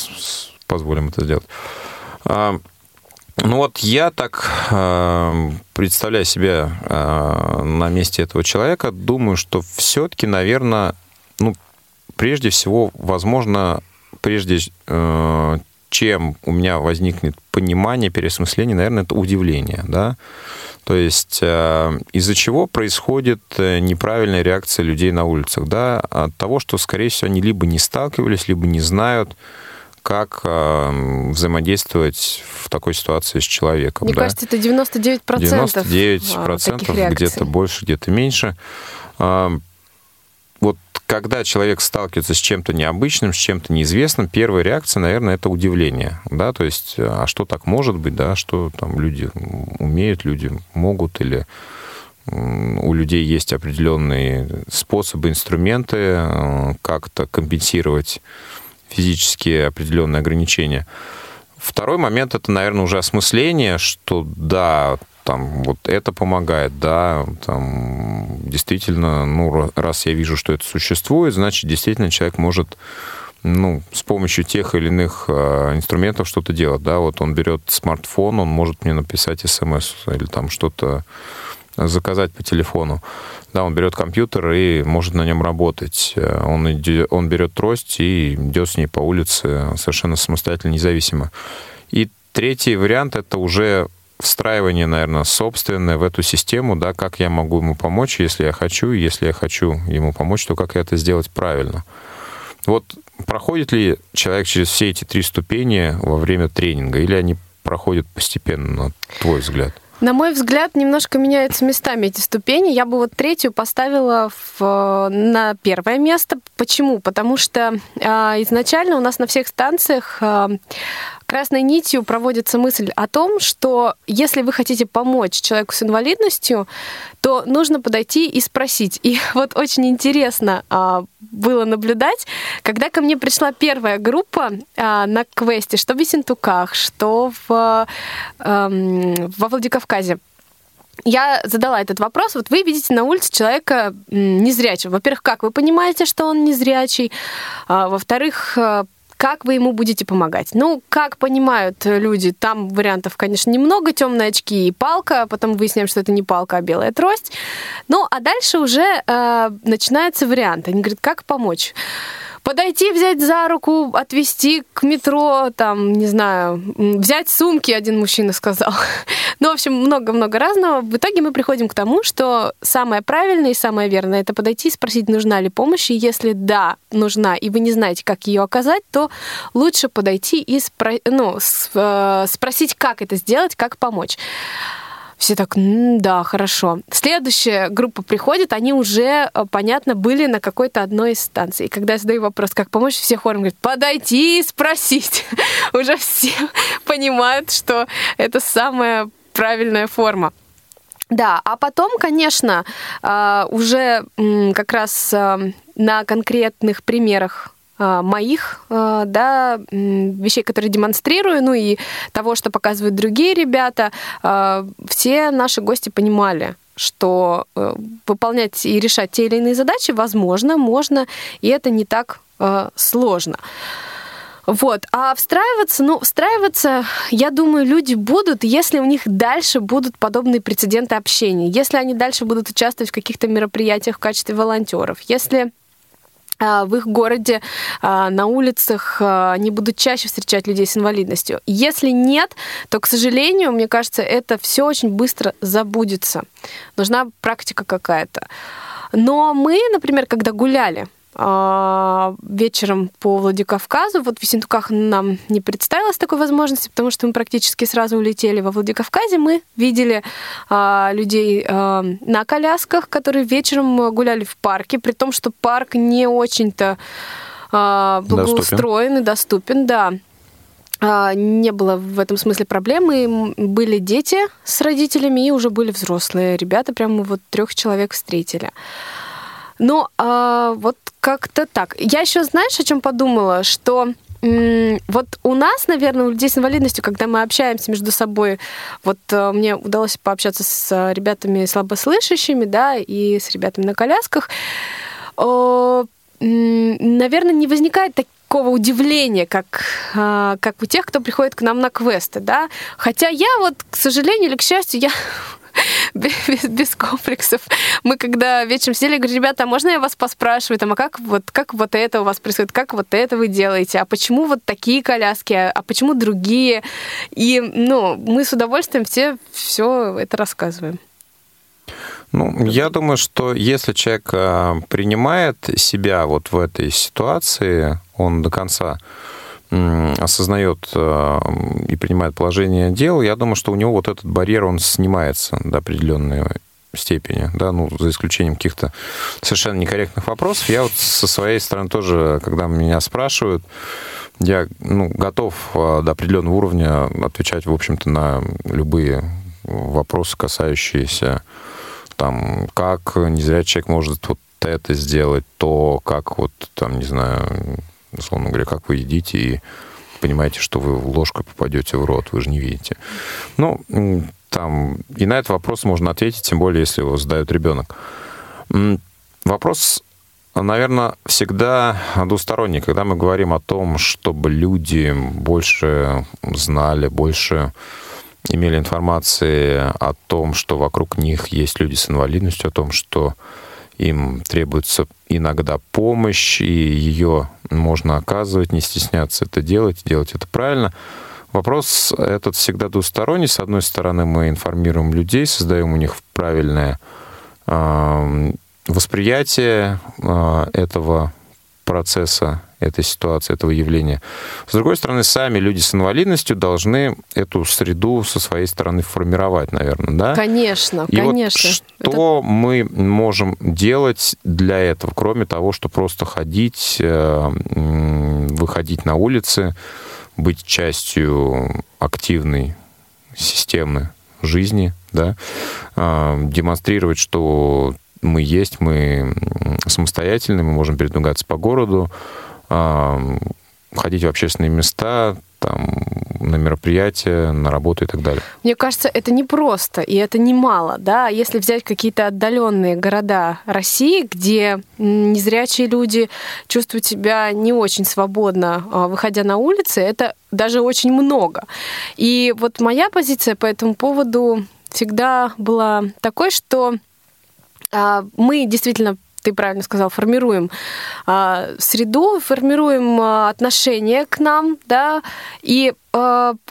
позволим это сделать. А, ну вот я так э, представляю себя э, на месте этого человека, думаю, что все-таки, наверное, ну, прежде всего, возможно, прежде чем у меня возникнет понимание, переосмысление, наверное, это удивление, да. То есть э, из-за чего происходит э, неправильная реакция людей на улицах, да, от того, что, скорее всего, они либо не сталкивались, либо не знают, как э, взаимодействовать в такой ситуации с человеком. Мне да? кажется, это 99%. 99% где-то больше, где-то меньше когда человек сталкивается с чем-то необычным, с чем-то неизвестным, первая реакция, наверное, это удивление, да, то есть, а что так может быть, да, что там люди умеют, люди могут, или у людей есть определенные способы, инструменты э, как-то компенсировать физические определенные ограничения. Второй момент это, наверное, уже осмысление, что да, там вот это помогает, да, там действительно, ну, раз я вижу, что это существует, значит, действительно человек может ну, с помощью тех или иных э, инструментов что-то делать, да, вот он берет смартфон, он может мне написать смс или там что-то заказать по телефону. Да, он берет компьютер и может на нем работать. Он, идет, он берет трость и идет с ней по улице совершенно самостоятельно, независимо. И третий вариант — это уже встраивание, наверное, собственное в эту систему, да, как я могу ему помочь, если я хочу, если я хочу ему помочь, то как это сделать правильно. Вот проходит ли человек через все эти три ступени во время тренинга, или они проходят постепенно, на твой взгляд? На мой взгляд, немножко меняются местами эти ступени. Я бы вот третью поставила в, на первое место. Почему? Потому что э, изначально у нас на всех станциях э, красной нитью проводится мысль о том, что если вы хотите помочь человеку с инвалидностью, то нужно подойти и спросить. И вот очень интересно а, было наблюдать, когда ко мне пришла первая группа а, на квесте, что в Ессентуках, что в, а, во Владикавказе я задала этот вопрос. Вот вы видите на улице человека незрячего. Во-первых, как вы понимаете, что он незрячий? А, во-вторых, как вы ему будете помогать? Ну, как понимают люди, там вариантов, конечно, немного, темные очки и палка, а потом выясняем, что это не палка, а белая трость. Ну, а дальше уже э, начинается вариант. Они говорят, как помочь? Подойти, взять за руку, отвезти к метро, там, не знаю, взять сумки, один мужчина сказал. ну, в общем, много-много разного. В итоге мы приходим к тому, что самое правильное и самое верное — это подойти и спросить, нужна ли помощь, и если да, нужна, и вы не знаете, как ее оказать, то лучше подойти и спро- ну, э, спросить, как это сделать, как помочь. Все так, да, хорошо. Следующая группа приходит, они уже, э, понятно, были на какой-то одной из станций. И когда я задаю вопрос, как помочь, все хором говорят, подойти и спросить. уже все понимают, что это самая правильная форма. Да, а потом, конечно, э, уже как раз э, на конкретных примерах моих а, да, вещей, которые демонстрирую, ну и того, что показывают другие ребята, а, все наши гости понимали, что э, выполнять и решать те или иные задачи возможно, можно, и это не так сложно. Вот. А встраиваться, ну, встраиваться, я думаю, люди будут, если у них дальше будут подобные прецеденты общения, если они дальше будут участвовать в каких-то мероприятиях в качестве волонтеров, если а, в их городе а, на улицах а, они будут чаще встречать людей с инвалидностью. Если нет, то, к сожалению, мне кажется, это все очень быстро забудется. Нужна практика какая-то. Но мы, например, когда гуляли а, вечером по Владикавказу. Вот в Ессентуках нам не представилось такой возможности, потому что мы практически сразу улетели во Владикавказе. Мы видели а, людей а, на колясках, которые вечером гуляли в парке, при том, что парк не очень-то а, благоустроен и доступен, да. А, не было в этом смысле проблемы. Были дети с родителями и уже были взрослые ребята. Прямо вот трех человек встретили. Ну, а, вот как-то так. Я еще, знаешь, о чем подумала? Что вот у нас, наверное, у людей с инвалидностью, когда мы общаемся между собой, вот э, мне удалось пообщаться с ребятами слабослышащими, да, и с ребятами на колясках, наверное, не возникает такого удивления, как, а, как у тех, кто приходит к нам на квесты, да. Хотя я вот, к сожалению или к счастью, я без, без комплексов. Мы когда вечером сидели, говорю, ребята, а можно я вас поспрашиваю, там, а как вот, как вот это у вас происходит, как вот это вы делаете, а почему вот такие коляски, а почему другие? И, ну, мы с удовольствием все все это рассказываем. Ну, я думаю, что если человек а, принимает себя вот в этой ситуации, он до конца осознает э, и принимает положение дел, я думаю, что у него вот этот барьер, он снимается до определенной степени, да, ну, за исключением каких-то совершенно некорректных вопросов. Я вот со своей стороны тоже, когда меня спрашивают, я ну, готов э, до определенного уровня отвечать, в общем-то, на любые вопросы, касающиеся там, как незрячий человек может вот это сделать, то, как вот, там, не знаю, условно говоря, как вы едите и понимаете, что вы ложкой попадете в рот, вы же не видите. Ну, там, и на этот вопрос можно ответить, тем более, если его задает ребенок. Вопрос, наверное, всегда двусторонний, когда мы говорим о том, чтобы люди больше знали, больше имели информации о том, что вокруг них есть люди с инвалидностью, о том, что им требуется иногда помощь, и ее можно оказывать, не стесняться это делать, делать это правильно. Вопрос этот всегда двусторонний. С одной стороны, мы информируем людей, создаем у них правильное э, восприятие э, этого процесса, этой ситуации, этого явления. С другой стороны, сами люди с инвалидностью должны эту среду со своей стороны формировать, наверное, да? Конечно, И конечно. Вот что Это... мы можем делать для этого, кроме того, что просто ходить, э, выходить на улицы, быть частью активной системы жизни, да, э, демонстрировать, что мы есть, мы самостоятельны, мы можем передвигаться по городу, ходить в общественные места, там, на мероприятия, на работу и так далее. Мне кажется, это не просто, и это немало, да. Если взять какие-то отдаленные города России, где незрячие люди чувствуют себя не очень свободно, а, выходя на улицы, это даже очень много. И вот моя позиция по этому поводу всегда была такой, что а, мы действительно ты правильно сказал, формируем а, среду, формируем а, отношения к нам, да, и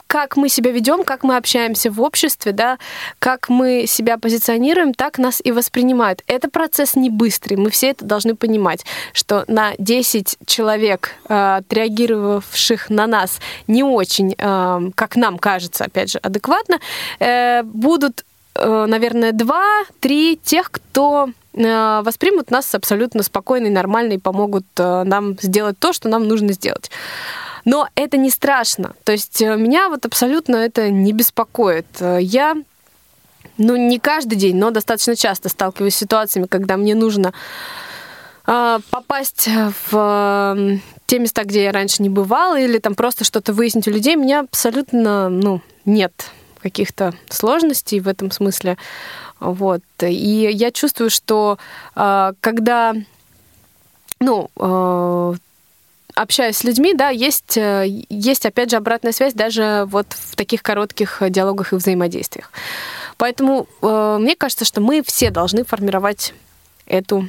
как мы себя ведем, как мы общаемся в обществе, да, как мы себя позиционируем, так нас и воспринимают. Это процесс не быстрый, мы все это должны понимать, что на 10 человек, отреагировавших на нас не очень, как нам кажется, опять же, адекватно, э, будут Э, наверное, два-три тех, кто э, воспримут нас абсолютно спокойно и нормально и помогут э, нам сделать то, что нам нужно сделать. Но это не страшно. То есть меня вот абсолютно это не беспокоит. Я ну, не каждый день, но достаточно часто сталкиваюсь с ситуациями, когда мне нужно попасть в те места, где я раньше не бывала, или там просто что-то выяснить у людей, меня абсолютно, ну, нет каких-то сложностей в этом смысле. Вот. И я чувствую, что а, когда ну, а, общаюсь с людьми, да, есть, э, есть, опять же, обратная связь даже вот в таких коротких диалогах и взаимодействиях. Поэтому э, мне кажется, что мы все должны формировать эту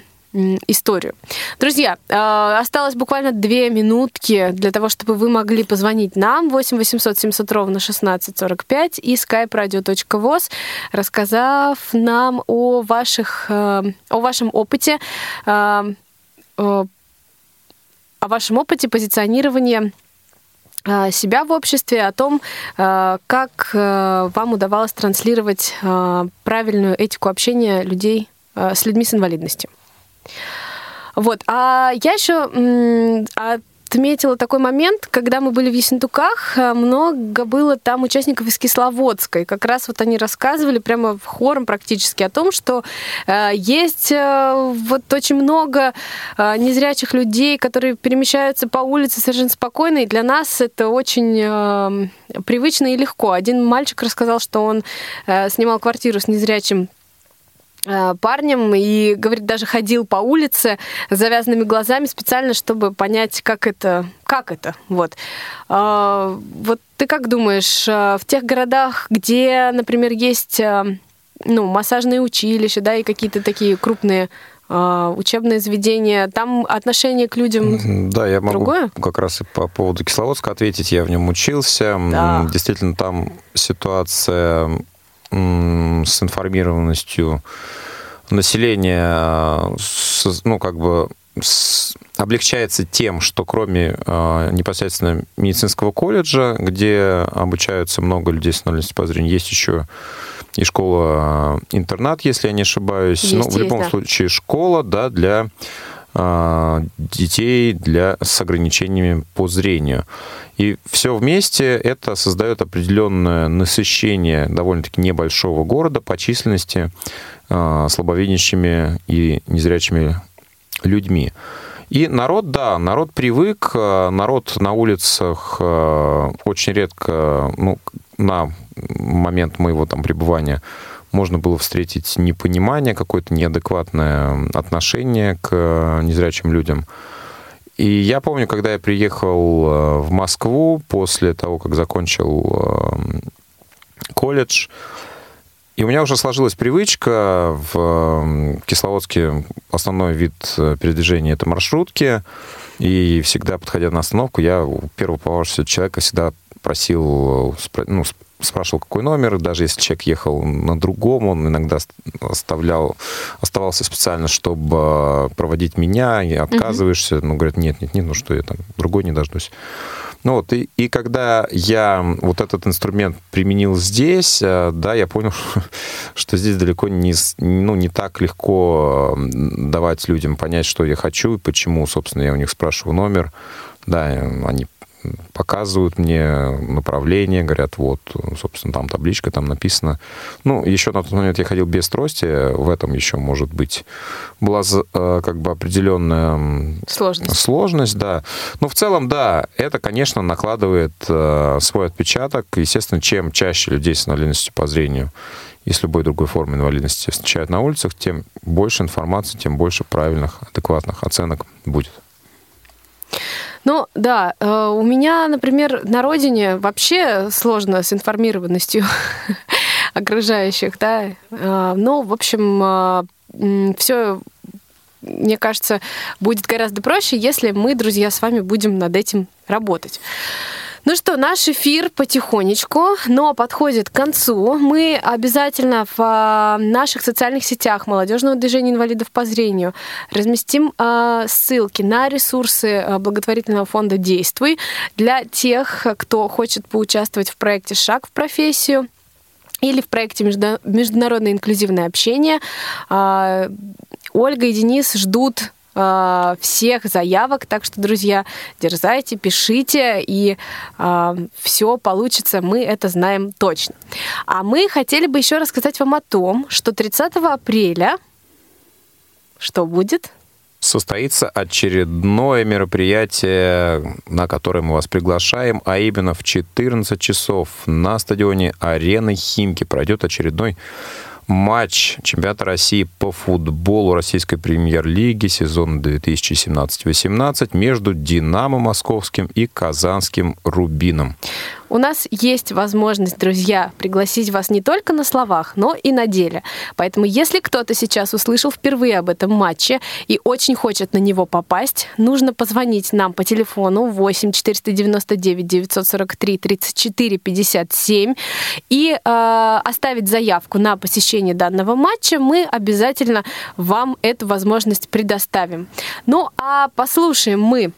историю. Друзья, э, осталось буквально две минутки для того, чтобы вы могли позвонить нам 8 800 700 ровно 1645 и skype-radio.voz, рассказав нам о, ваших, э, о вашем опыте, э, о вашем опыте позиционирования себя в обществе, о том, как вам удавалось транслировать правильную этику общения людей с людьми с инвалидностью. Вот. А я еще отметила такой момент, когда мы были в Ессентуках, э, много было там участников из Кисловодской. Как раз вот они рассказывали прямо в хором практически о том, что э, есть э, вот очень много э, незрячих людей, которые перемещаются по улице совершенно спокойно, и для нас это очень э, привычно и легко. Один мальчик рассказал, что он э, снимал квартиру с незрячим парнем и, говорит, даже ходил по улице с завязанными глазами специально, чтобы понять, как это, как это, вот. А, вот ты как думаешь, э, в тех городах, где, например, есть э, ну, массажные училища, да, и какие-то такие крупные учебные заведения, там отношение к людям Да, я могу другое? как раз и по поводу Кисловодска ответить. Я в нем учился. Да. Действительно, там ситуация с информированностью населения, ну, как бы облегчается тем, что кроме э, непосредственно медицинского колледжа, где обучаются много людей с инвалидностью по зрению, есть еще и школа-интернат, если я не ошибаюсь. Есть, ну, в любом да. случае, школа, да, для детей для, с ограничениями по зрению. И все вместе это создает определенное насыщение довольно-таки небольшого города по численности э, слабовидящими и незрячими людьми. И народ, да, народ привык, а, народ на улицах очень редко, ну, на момент моего там пребывания можно было встретить непонимание, какое-то неадекватное отношение к незрячим людям. И я помню, когда я приехал э, в Москву после того, как закончил э, колледж. И у меня уже сложилась привычка в Кисловодске основной вид э, передвижения это маршрутки. И всегда, подходя на остановку, я у первого попавшегося человека всегда просил, ну, спрашивал, какой номер, даже если человек ехал на другом, он иногда оставлял, оставался специально, чтобы проводить меня, и отказываешься, ну, говорят, нет, нет, нет, ну что я там, другой не дождусь. Ну вот, и, и когда я вот этот инструмент применил здесь, э, да, я понял, что здесь далеко не, ну, не так легко давать людям понять, что я хочу и почему, собственно, я у них спрашиваю номер, да, они показывают мне направление, говорят, вот, собственно, там табличка, там написано. Ну, еще на тот момент я ходил без трости, в этом еще, может быть, была э, как бы определенная сложность, сложность да. Но в целом, да, это, конечно, накладывает э, свой отпечаток. Естественно, чем чаще людей с инвалидностью по зрению и с любой другой формой инвалидности встречают на улицах, тем больше информации, тем больше правильных, адекватных оценок будет. Ну, да, э, у меня, например, на родине вообще сложно с информированностью окружающих, да. Но, в общем, э, все мне кажется, будет гораздо проще, если мы, друзья, с вами будем над этим работать. Ну что, наш эфир потихонечку, но подходит к концу. Мы обязательно в а, наших социальных сетях молодежного движения инвалидов по зрению разместим а, ссылки на ресурсы а, благотворительного фонда «Действуй» для тех, кто хочет поучаствовать в проекте «Шаг в профессию» или в проекте «Международное инклюзивное общение». Ольга и Денис ждут э, всех заявок. Так что, друзья, дерзайте, пишите, и э, все получится, мы это знаем точно. А мы хотели бы еще рассказать вам о том, что 30 апреля что будет? состоится очередное мероприятие, на которое мы вас приглашаем, а именно в 14 часов на стадионе Арены Химки пройдет очередной матч чемпионата России по футболу российской премьер-лиги сезона 2017-18 между «Динамо» московским и «Казанским Рубином». У нас есть возможность, друзья, пригласить вас не только на словах, но и на деле. Поэтому, если кто-то сейчас услышал впервые об этом матче и очень хочет на него попасть, нужно позвонить нам по телефону 8 499 943 34 57 и э, оставить заявку на посещение данного матча. Мы обязательно вам эту возможность предоставим. Ну а послушаем мы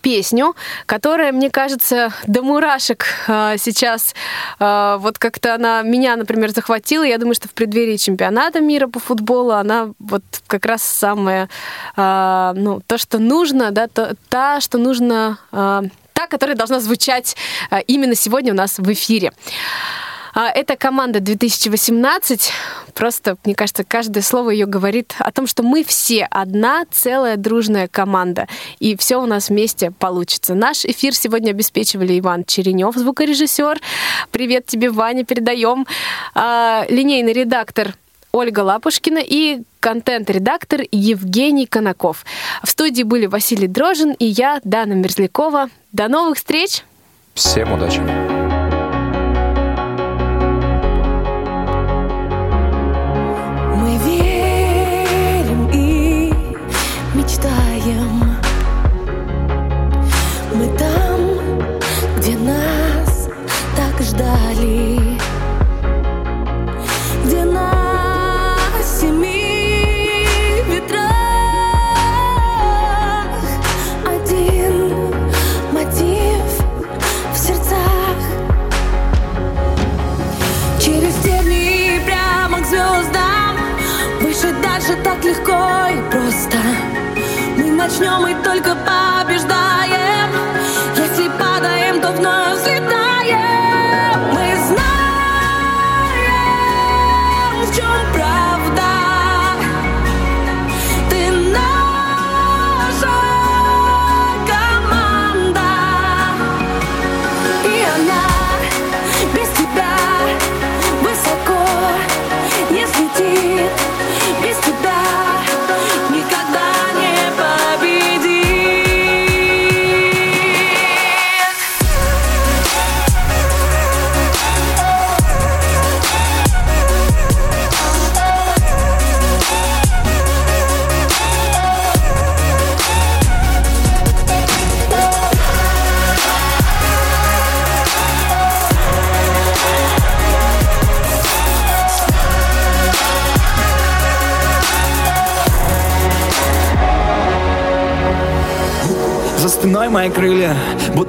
песню, которая, мне кажется, до мурашек э, сейчас э, вот как-то она меня, например, захватила. Я думаю, что в преддверии чемпионата мира по футболу она вот как раз самая, э, ну, то, что нужно, да, то, та, что нужно, э, та, которая должна звучать э, именно сегодня у нас в эфире. А, это команда 2018. Просто, мне кажется, каждое слово ее говорит о том, что мы все одна целая дружная команда. И все у нас вместе получится. Наш эфир сегодня обеспечивали Иван Черенев, звукорежиссер. Привет тебе, Ваня, передаем. А, линейный редактор Ольга Лапушкина и контент-редактор Евгений Конаков. В студии были Василий Дрожин и я, Дана Мерзлякова. До новых встреч! Всем удачи!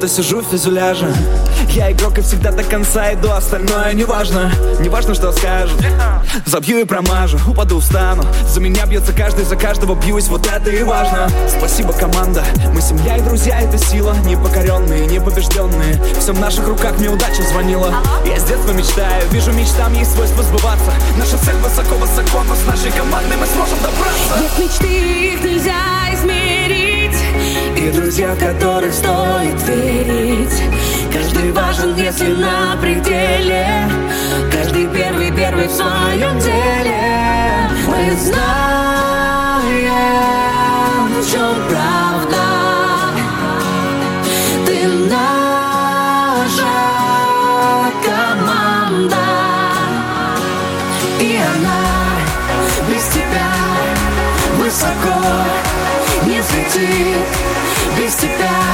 Будто сижу в фюзеляже. Я игрок и всегда до конца иду Остальное не важно, не важно, что скажут. Забью и промажу, упаду, встану. За меня бьется каждый, за каждого бьюсь Вот это и важно. Спасибо, команда. Мы семья и друзья, это сила. Непокоренные, непобежденные. Все в наших руках, мне удача звонила. Я с детства мечтаю, вижу мечтам есть свойство сбываться. Наша цель высоко-высоко, но с нашей командой мы сможем добраться. Нет мечты, их нельзя измерить И друзья, в которых стоит верить. Каждый важен, если на пределе. Каждый первый, первый в своем деле. Мы знаем, в чем правда. Ты наша команда. И она без тебя высоко не взлетит Без тебя